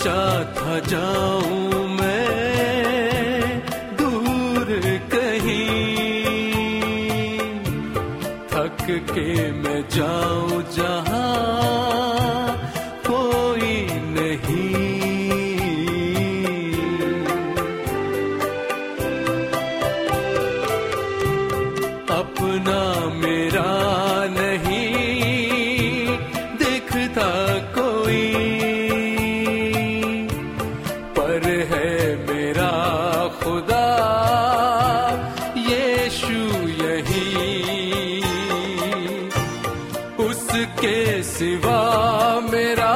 सोचा था जाऊँ मैं दूर कहीं। थक के मैं जाऊँ जहाँ उसके सिवा मेरा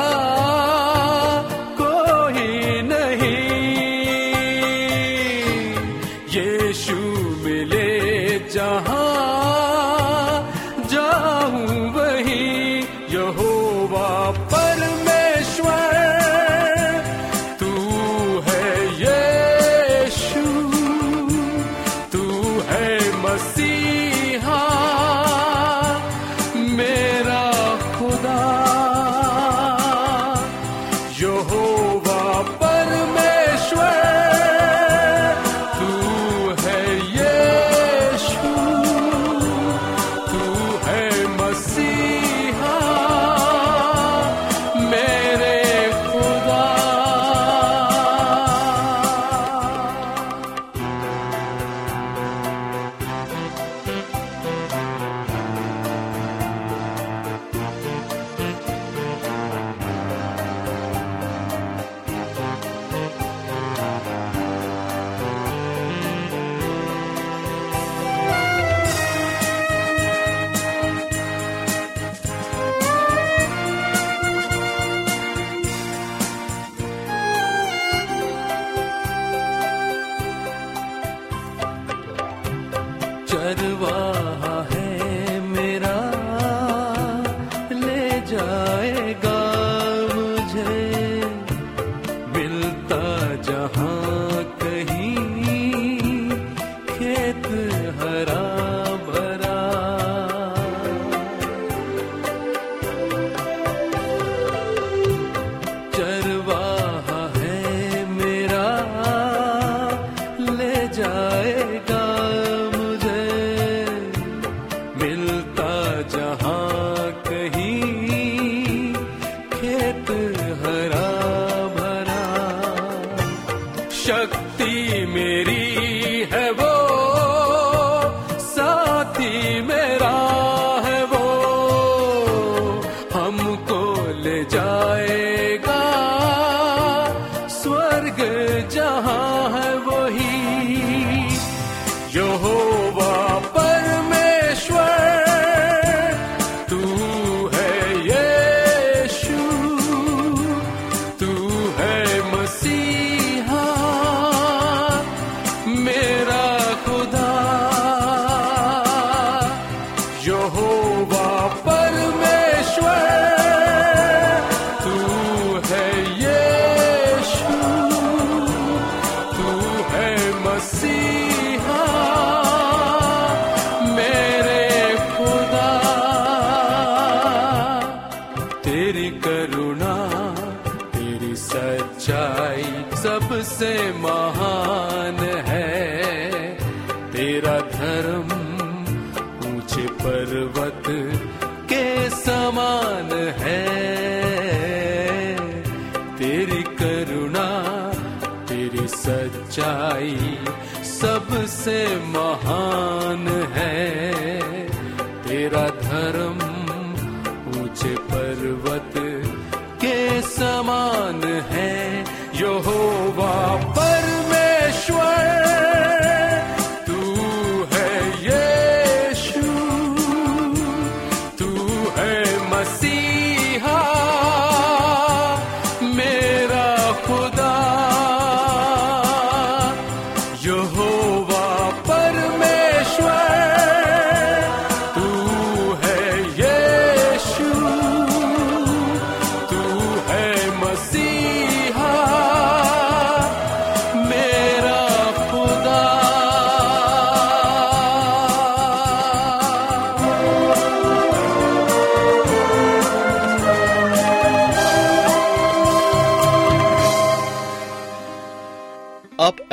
Jehovah.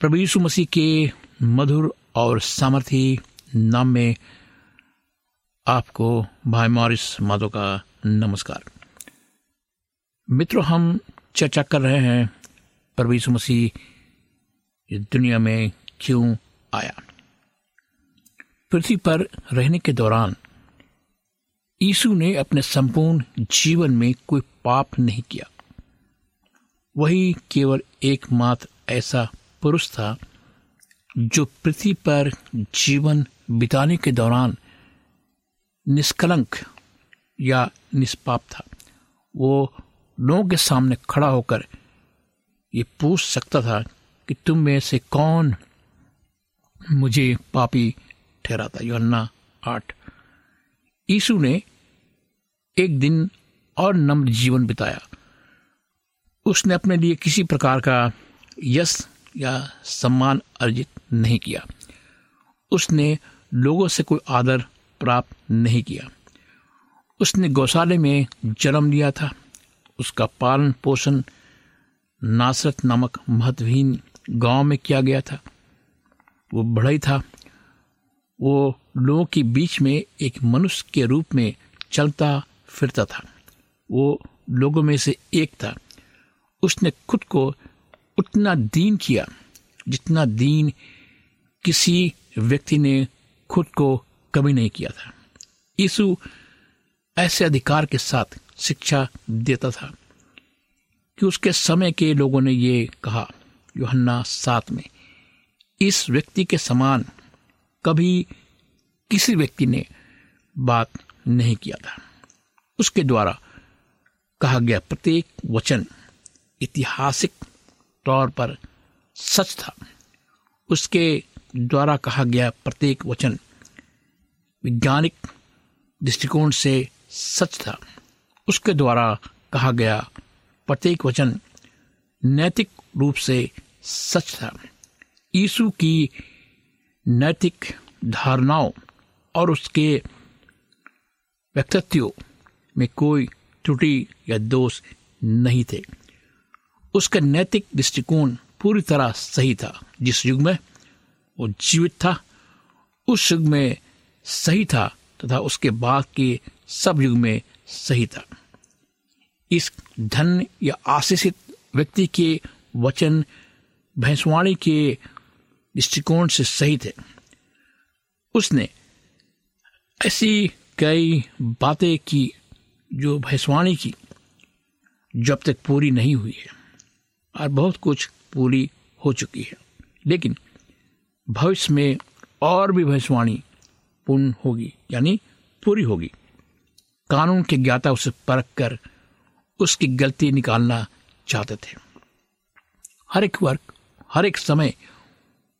प्रभु यीशु मसीह के मधुर और सामर्थी नाम में आपको भाई मॉरिस माधो का नमस्कार। मित्रों, हम चर्चा कर रहे हैं प्रभु यीशु मसीह दुनिया में क्यों आया? पृथ्वी पर रहने के दौरान यीशु ने अपने संपूर्ण जीवन में कोई पाप नहीं किया। वही केवल एकमात्र ऐसा पुरुष था, जो पृथ्वी पर जीवन बिताने के दौरान निष्कलंक या निष्पाप था। वो लोगों के सामने खड़ा होकर ये पूछ सकता था कि तुम में से कौन मुझे पापी ठहराता योन्ना आठ। यीशु ने एक दिन और नम्र जीवन बिताया। उसने अपने लिए किसी प्रकार का यश या सम्मान अर्जित नहीं किया। उसने लोगों से कोई आदर प्राप्त नहीं किया। उसने गौशाले में जन्म लिया था। उसका पालन पोषण नासरत नामक महत्वहीन गाँव में किया गया था। वो बढ़ई था। वो लोगों के बीच में एक मनुष्य के रूप में चलता फिरता था। वो लोगों में से एक था। उसने खुद को उतना दीन किया जितना दीन किसी व्यक्ति ने खुद को कभी नहीं किया था। यीशु ऐसे अधिकार के साथ शिक्षा देता था कि उसके समय के लोगों ने ये कहा, योहन्ना सात में, इस व्यक्ति के समान कभी किसी व्यक्ति ने बात नहीं किया था। उसके द्वारा कहा गया प्रत्येक वचन ऐतिहासिक तौर पर सच था। उसके द्वारा कहा गया प्रत्येक वचन वैज्ञानिक दृष्टिकोण से सच था। उसके द्वारा कहा गया प्रत्येक वचन नैतिक रूप से सच था। यीशु की नैतिक धारणाओं और उसके व्यक्तित्व में कोई त्रुटि या दोष नहीं थे। उसका नैतिक दृष्टिकोण पूरी तरह सही था। जिस युग में वो जीवित था, उस युग में सही था तथा उसके बाद के सब युग में सही था। इस धन या आशीषित व्यक्ति के वचन, भैंसवाणी के दृष्टिकोण से सही थे। उसने ऐसी कई बातें की जो भैंसवाणी की जब तक पूरी नहीं हुई है। और बहुत कुछ पूरी हो चुकी है। लेकिन भविष्य में और भी भविष्यवाणी पूर्ण होगी, यानी पूरी होगी। कानून के ज्ञाता उसे परख कर उसकी गलती निकालना चाहते थे। हर एक वर्ग, हर एक समय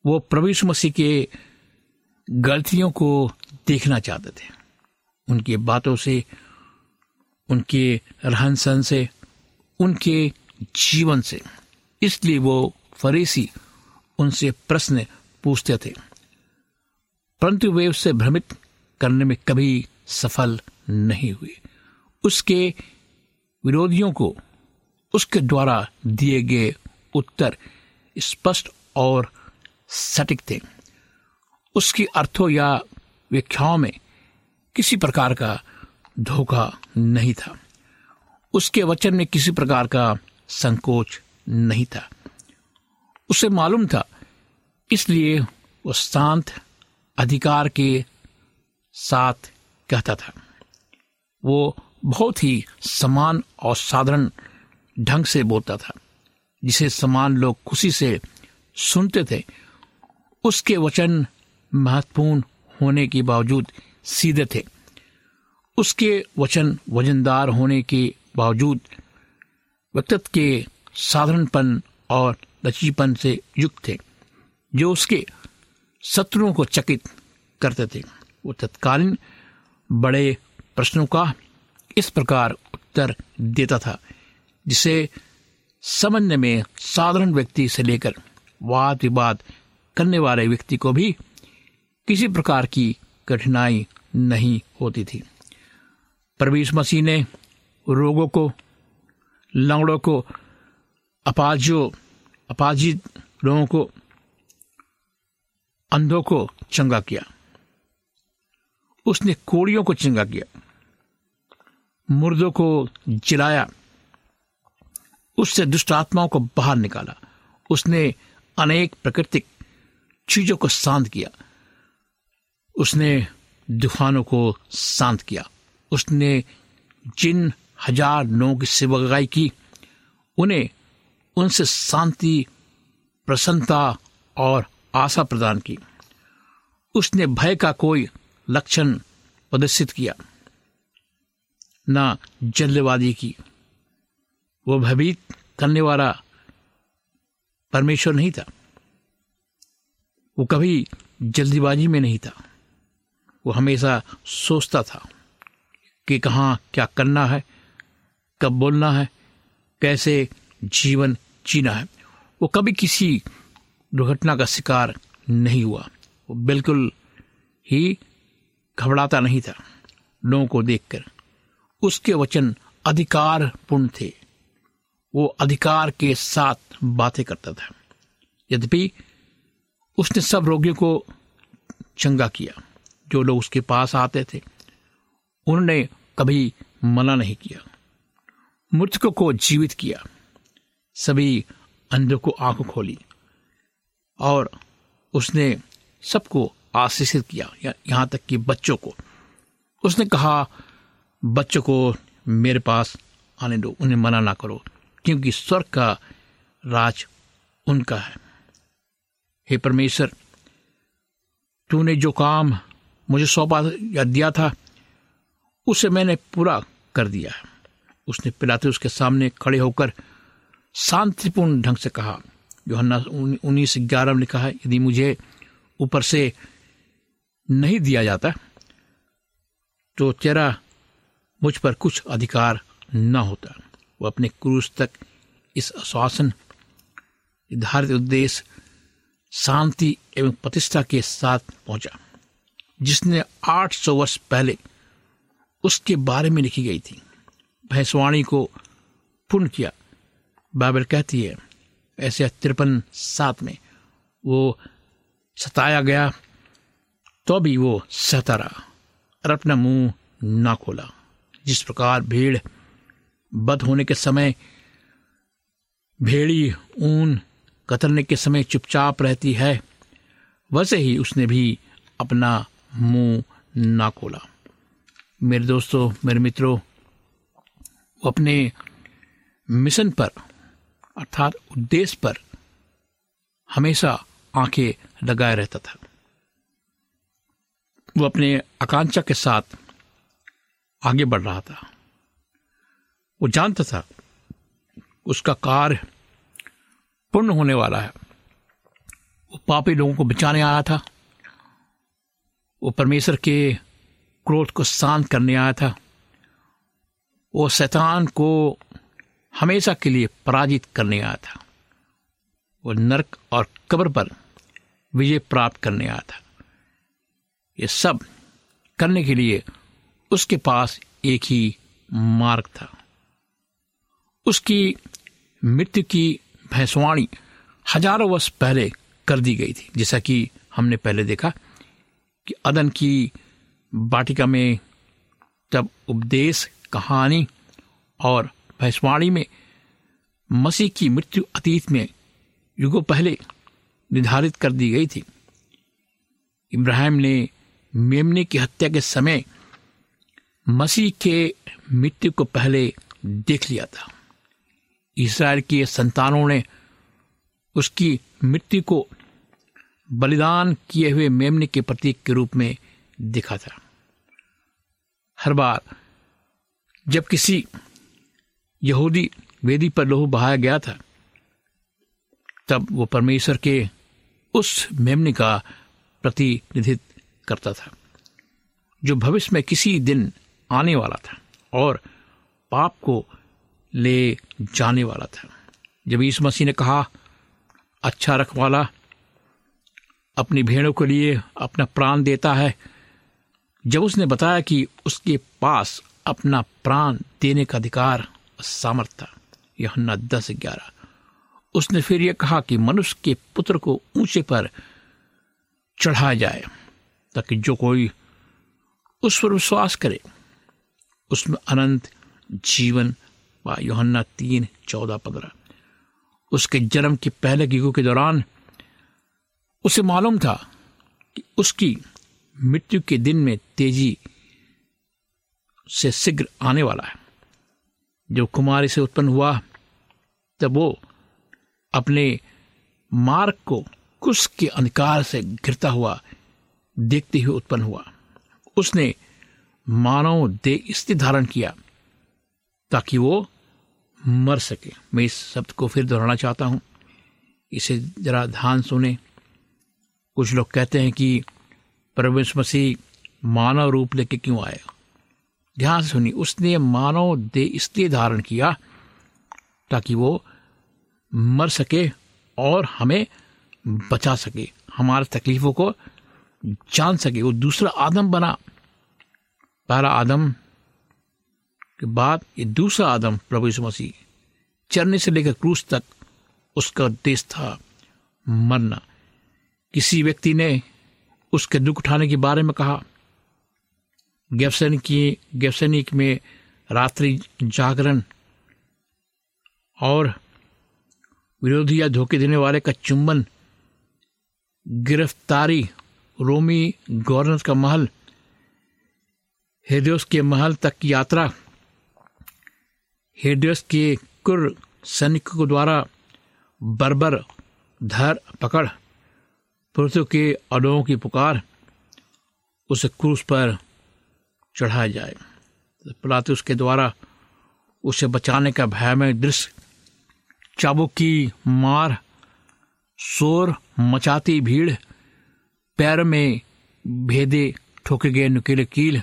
वो प्रवीष मसीह के गलतियों को देखना चाहते थे। उनकी बातों से, उनके रहन सहन से, उनके जीवन से। इसलिए वो फरीसी उनसे प्रश्न पूछते थे। परंतु वे उससे भ्रमित करने में कभी सफल नहीं हुए। उसके विरोधियों को उसके द्वारा दिए गए उत्तर स्पष्ट और सटीक थे। उसकी अर्थों या व्याख्याओं में किसी प्रकार का धोखा नहीं था। उसके वचन में किसी प्रकार का संकोच नहीं था। उसे मालूम था, इसलिए वो शांत अधिकार के साथ कहता था। वो बहुत ही समान और साधारण ढंग से बोलता था, जिसे समान लोग खुशी से सुनते थे। उसके वचन महत्वपूर्ण होने के बावजूद सीधे थे। उसके वचन वजनदार होने के बावजूद व्यक्तित्व के साधारणपन और लचीपन से युक्त थे, जो उसके शत्रुओं को चकित करते थे। वो तत्कालीन बड़े प्रश्नों का इस प्रकार उत्तर देता था, जिसे समझने में साधारण व्यक्ति से लेकर वाद विवाद करने वाले व्यक्ति को भी किसी प्रकार की कठिनाई नहीं होती थी। परवीश मसीह ने रोगों को, लंगड़ों को अपाजो अपाजित लोगों को, अंधों को चंगा किया। उसने कोड़ियों को चंगा किया। मुर्दों को जिलाया उससे दुष्ट आत्माओं को बाहर निकाला। उसने अनेक प्राकृतिक चीज़ों को शांत किया। उसने तूफानों को शांत किया। उसने जिन हज़ार लोगों की सेवकाई की, उन्हें उनसे शांति, प्रसन्नता और आशा प्रदान की। उसने भय का कोई लक्षण प्रदर्शित किया, न जल्दबाजी की। वो भयभीत करने वाला परमेश्वर नहीं था। वो कभी जल्दीबाजी में नहीं था। वो हमेशा सोचता था कि कहाँ क्या करना है, कब बोलना है, कैसे जीवन जीना है। वो कभी किसी दुर्घटना का शिकार नहीं हुआ। वो बिल्कुल ही घबराता नहीं था लोगों को देखकर। उसके वचन अधिकारपूर्ण थे। वो अधिकार के साथ बातें करता था। यद्यपि उसने सब रोगियों को चंगा किया, जो लोग उसके पास आते थे। उन्होंने कभी मना नहीं किया। मृतकों को जीवित किया। सभी अंधों को आँख खोली और उसने सबको आशीषित किया यहाँ तक कि बच्चों को। उसने कहा, बच्चों को मेरे पास आने दो, उन्हें मना ना करो, क्योंकि स्वर्ग का राज उनका है। हे परमेश्वर, तूने जो काम मुझे सौंपा या दिया था, उसे मैंने पूरा कर दिया है। उसने पिलाते उसके सामने खड़े होकर शांतिपूर्ण ढंग से कहा। योहन्ना उन्नीस ग्यारह में लिखा है, यदि मुझे ऊपर से नहीं दिया जाता तो तेरा मुझ पर कुछ अधिकार न होता। वो अपने क्रूस तक इस आश्वासन, निर्धारित उद्देश्य, शांति एवं प्रतिष्ठा के साथ पहुँचा, जिसने 800 वर्ष पहले उसके बारे में लिखी गई थी। भैंसवाणी को पूर्ण किया। बाइबल कहती है, ऐसे तिरपन सात में, वो सताया गया तो भी वो सहता रहा और अपना मुँह ना खोला। जिस प्रकार भीड़ बद होने के समय, भेड़ी, ऊन कतरने के समय चुपचाप रहती है, वैसे ही उसने भी अपना मुँह ना खोला। मेरे दोस्तों, मेरे मित्रों, वो अपने मिशन पर अर्थात उद्देश्य पर हमेशा आँखें लगाए रहता था। वो अपने आकांक्षा के साथ आगे बढ़ रहा था। वो जानता था, उसका कार्य पूर्ण होने वाला है। वो पापी लोगों को बचाने आया था। वो परमेश्वर के क्रोध को शांत करने आया था। वो शैतान को हमेशा के लिए पराजित करने आया था। वो नरक और कब्र पर विजय प्राप्त करने आया था। ये सब करने के लिए उसके पास एक ही मार्ग था। उसकी मृत्यु की भैंसवाणी हज़ारों वर्ष पहले कर दी गई थी, जैसा कि हमने पहले देखा कि अदन की बाटिका में तब उपदेश, कहानी और भैंसवाणी में, मसीह की मृत्यु अतीत में युगों पहले निर्धारित कर दी गई थी। इब्राहिम ने मेमने की हत्या के समय मसीह के मृत्यु को पहले देख लिया था। इसराइल के संतानों ने उसकी मृत्यु को बलिदान किए हुए मेमने के प्रतीक के रूप में देखा था। हर बार जब किसी यहूदी वेदी पर लोहू बहाया गया था। तब वो परमेश्वर के उस मेमने का प्रतिनिधित्व करता था, जो भविष्य में किसी दिन आने वाला था और पाप को ले जाने वाला था। जब यीशु मसीह ने कहा अच्छा रखवाला, अपनी भेड़ों के लिए अपना प्राण देता है, जब उसने बताया कि उसके पास अपना प्राण देने का अधिकार सामर्थ था दस ग्यारह। उसने फिर यह कहा कि मनुष्य के पुत्र को ऊँचे पर चढ़ाया जाए, ताकि जो कोई उस पर विश्वास करे। उसमें अनंत जीवन व योहन्ना तीन, चौदह, पंद्रह। उसके जन्म के पहले युगों के दौरान उसे मालूम था कि उसकी मृत्यु के दिन में तेज़ी से शीघ्र आने वाला है। जब कुमारी से उत्पन्न हुआ, तब वो अपने मार्ग को कुश के अंधकार से घिरता हुआ देखते हुए उत्पन्न हुआ। उसने मानव दे स्थिति धारण किया, ताकि वो मर सके। मैं इस शब्द को फिर दोहराना चाहता हूँ। इसे जरा ध्यान सुने। कुछ लोग कहते हैं कि परमेश्वर मसीह मानव रूप लेके क्यों आया? ध्यान से सुनी उसने मानव दे इसलिए धारण किया ताकि वो मर सके और हमें बचा सके। हमारे तकलीफों को जान सके। वो दूसरा आदम बना। पहला आदम के बाद ये दूसरा आदम, प्रभु यीशु मसीह। चरने से लेकर क्रूस तक उसका उद्देश्य था मरना। किसी व्यक्ति ने उसके दुख उठाने के बारे में कहा गेफसैनिक की गेफसैनिक में रात्रि जागरण और विरोधी या धोखे देने वाले का चुंबन, गिरफ्तारी, रोमी गवर्नर का महल हेडियोस के महल तक की यात्रा हेडियोस के कुर सैनिकों द्वारा बर्बर धर पकड़, पुरुषों के अडों की पुकार, उसे क्रूस पर चढ़ाया जाए। तो पिलातुस के द्वारा उसे बचाने का भयमय दृश्य चाबुक की मार, शोर मचाती भीड़, पैर में भेदे ठोके गए नुकीले कील,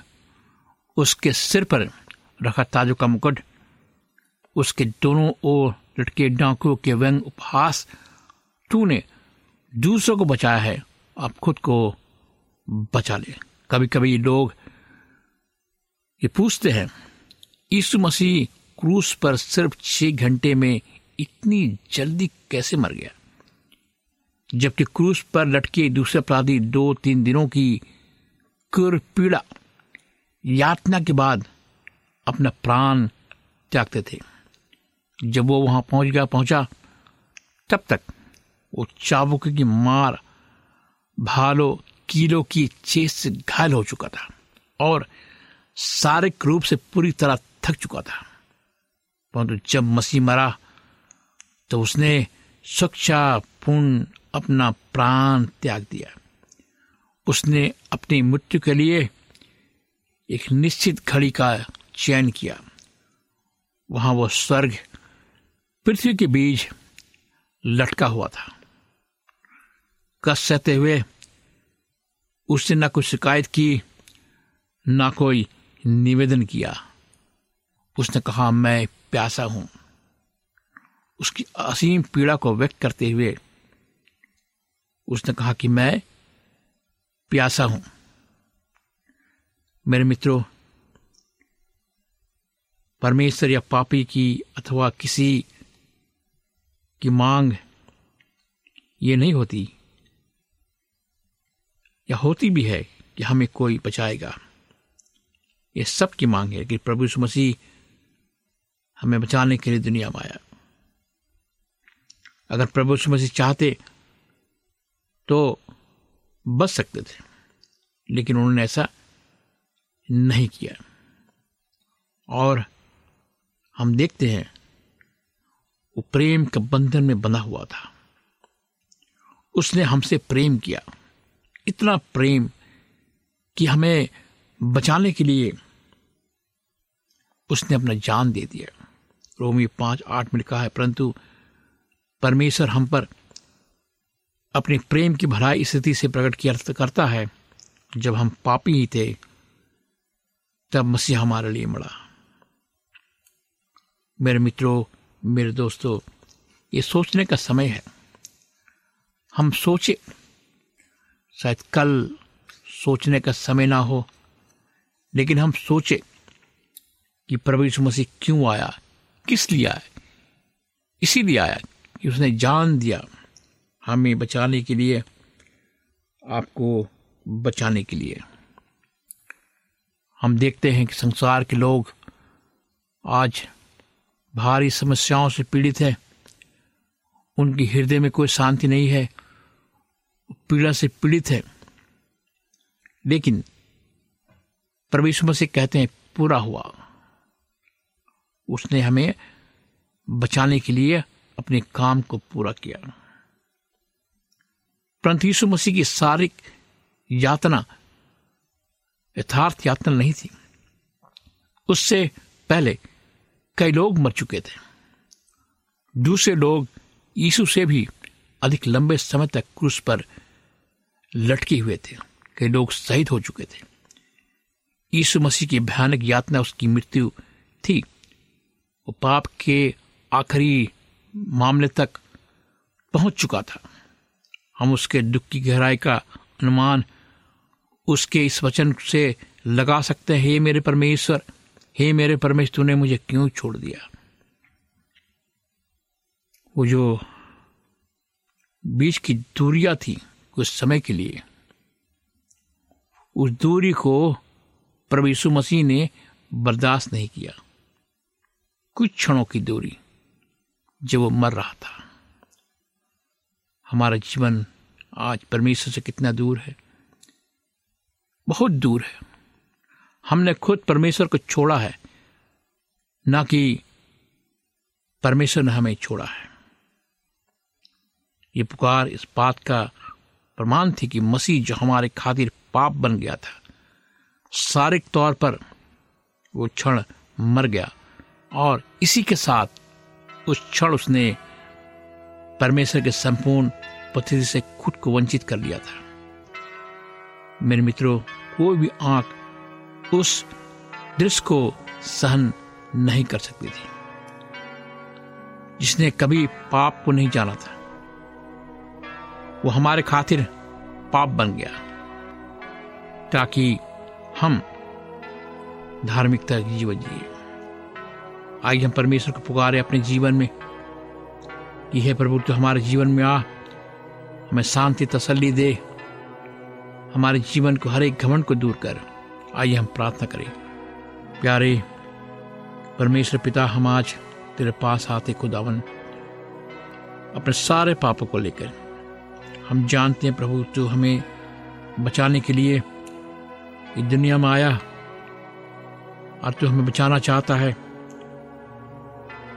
उसके सिर पर रखा ताजों का मुकुट, उसके दोनों ओर लटके डाकुओं के व्यंग उपहास, तूने दूसरों को बचाया है, आप खुद को बचा ले। कभी कभी लोग ये पूछते हैं, यीशु मसीह क्रूस पर सिर्फ़ छह घंटे में इतनी जल्दी कैसे मर गया? जबकि क्रूस पर लटके दूसरे अपराधी दो तीन दिनों की कुर पीड़ा, यातना के बाद अपना प्राण त्यागते थे। जब वो वहाँ पहुँच गया, पहुँचा, तब तक वो चाबुक की मार, भालो, कीलो की चेस से घायल हो चुका था और शारीरिक रूप से पूरी तरह थक चुका था। परंतु जब मसीह मरा तो उसने स्वच्छा पूर्ण अपना प्राण त्याग दिया। उसने अपनी मृत्यु के लिए एक निश्चित घड़ी का चयन किया। वहाँ वो स्वर्ग, पृथ्वी के बीच लटका हुआ था। कष्ट सहते हुए उसने ना कोई शिकायत की, ना कोई निवेदन किया। उसने कहा, मैं प्यासा हूँ। उसकी असीम पीड़ा को व्यक्त करते हुए उसने कहा कि मैं प्यासा हूँ। मेरे मित्रों, परमेश्वर या पापी की अथवा किसी की मांग ये नहीं होती, या होती भी है कि हमें कोई बचाएगा। ये सब की मांग है कि प्रभु यीशु मसीह हमें बचाने के लिए दुनिया में आया। अगर प्रभु यीशु मसीह चाहते तो बच सकते थे, लेकिन उन्होंने ऐसा नहीं किया। और हम देखते हैं, वो प्रेम के बंधन में बंधा हुआ था। उसने हमसे प्रेम किया। इतना प्रेम कि हमें बचाने के लिए उसने अपना जान दे दिया। रोमी पाँच आठ में लिखा है, परंतु परमेश्वर हम पर अपने प्रेम की भलाई स्थिति से प्रकट किया करता है। जब हम पापी ही थे, तब मसीह हमारे लिए मरा। मेरे मित्रों, मेरे दोस्तों, ये सोचने का समय है। हम सोचे, शायद कल सोचने का समय ना हो, लेकिन हम सोचे कि प्रभु यीशु मसीह क्यों आया? किस लिए आया इसीलिए आया कि उसने जान दिया हमें बचाने के लिए, आपको बचाने के लिए। हम देखते हैं कि संसार के लोग आज भारी समस्याओं से पीड़ित हैं। उनकी हृदय में कोई शांति नहीं है। पीड़ा से पीड़ित है। लेकिन परमेश्वर से कहते हैं, पूरा हुआ। उसने हमें बचाने के लिए अपने काम को पूरा किया। परंतु यीशु मसीह की शारीरिक यातना, यथार्थ यातना नहीं थी। उससे पहले कई लोग मर चुके थे। दूसरे लोग यीशु से भी अधिक लंबे समय तक क्रूस पर लटके हुए थे। कई लोग शहीद हो चुके थे। यीशु मसीह की भयानक यातना, उसकी मृत्यु थी। पाप के आखिरी मामले तक पहुँच चुका था। हम उसके दुख की गहराई का अनुमान उसके इस वचन से लगा सकते हैं, हे मेरे परमेश्वर, हे मेरे परमेश्वर तूने मुझे क्यों छोड़ दिया? वो जो बीच की दूरियाँ थी कुछ समय के लिए, उस दूरी को प्रभु यीशु मसीह ने बर्दाश्त नहीं किया। कुछ क्षणों की दूरी जब वो मर रहा था। हमारा जीवन आज परमेश्वर से कितना दूर है? बहुत दूर है। हमने खुद परमेश्वर को छोड़ा है। ना कि परमेश्वर ने हमें छोड़ा है। ये पुकार इस बात का प्रमाण थी कि मसीह जो हमारे खातिर पाप बन गया था, शारीरिक तौर पर वो क्षण मर गया। और इसी के साथ उस क्षण उसने परमेश्वर के संपूर्ण पद्धति से खुद को वंचित कर लिया था। मेरे मित्रों, कोई भी आँख उस दृश्य को सहन नहीं कर सकती थी, जिसने कभी पाप को नहीं जाना था। वो हमारे खातिर पाप बन गया, ताकि हम धार्मिकता की जीवन जिए। आइए हम परमेश्वर को पुकारे अपने जीवन में। कि हे प्रभु तो हमारे जीवन में आ। हमें शांति, तसल्ली दे। हमारे जीवन को, हर एक घमंड को दूर कर। आइए हम प्रार्थना करें। प्यारे परमेश्वर पिता, हम आज तेरे पास आते खुदावन। अपने सारे पापों को लेकर। हम जानते हैं प्रभु, तू हमें बचाने के लिए इस दुनिया में आया। और तू हमें बचाना चाहता है।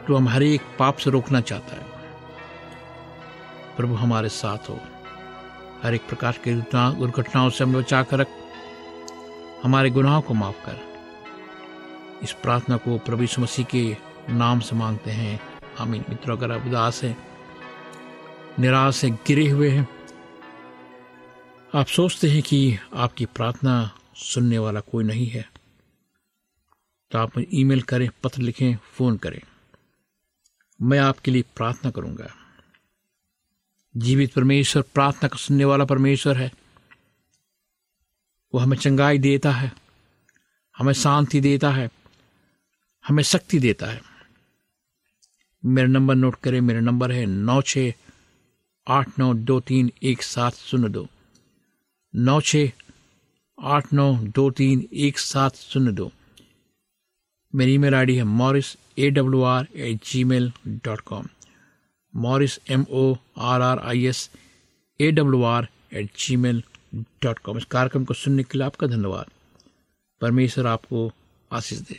तो हम हर एक पाप से रोकना चाहता है। प्रभु हमारे साथ हो। हर एक प्रकार की दुर्घटनाओं से हमें बचा कर रख। हमारे गुनाहों को माफ़ कर। इस प्रार्थना को प्रभु यीशु मसीह के नाम से मांगते हैं। आमीन। मित्रों, अगर आप उदास हैं, निराश से गिरे हुए हैं, आप सोचते हैं कि आपकी प्रार्थना सुनने वाला कोई नहीं है तो आप ईमेल करें, पत्र लिखें, फ़ोन करें। मैं आपके लिए प्रार्थना करूँगा। जीवित परमेश्वर, प्रार्थना का सुनने वाला परमेश्वर है। वो हमें चंगाई देता है, हमें शांति देता है, हमें शक्ति देता है। मेरा नंबर नोट करें, मेरा नंबर है नौ छ आठ नौ दो तीन एक सात शून्य दो। नौ छ आठ नौ दो तीन एक सात शून्य दो। मेरी ईमेल आईडी है Morris A W R at gmail dot com. Morris M O R R I S A W R at gmail dot com. इस कार्यक्रम को सुनने के लिए आपका धन्यवाद। परमेश्वर आपको आशीष दे।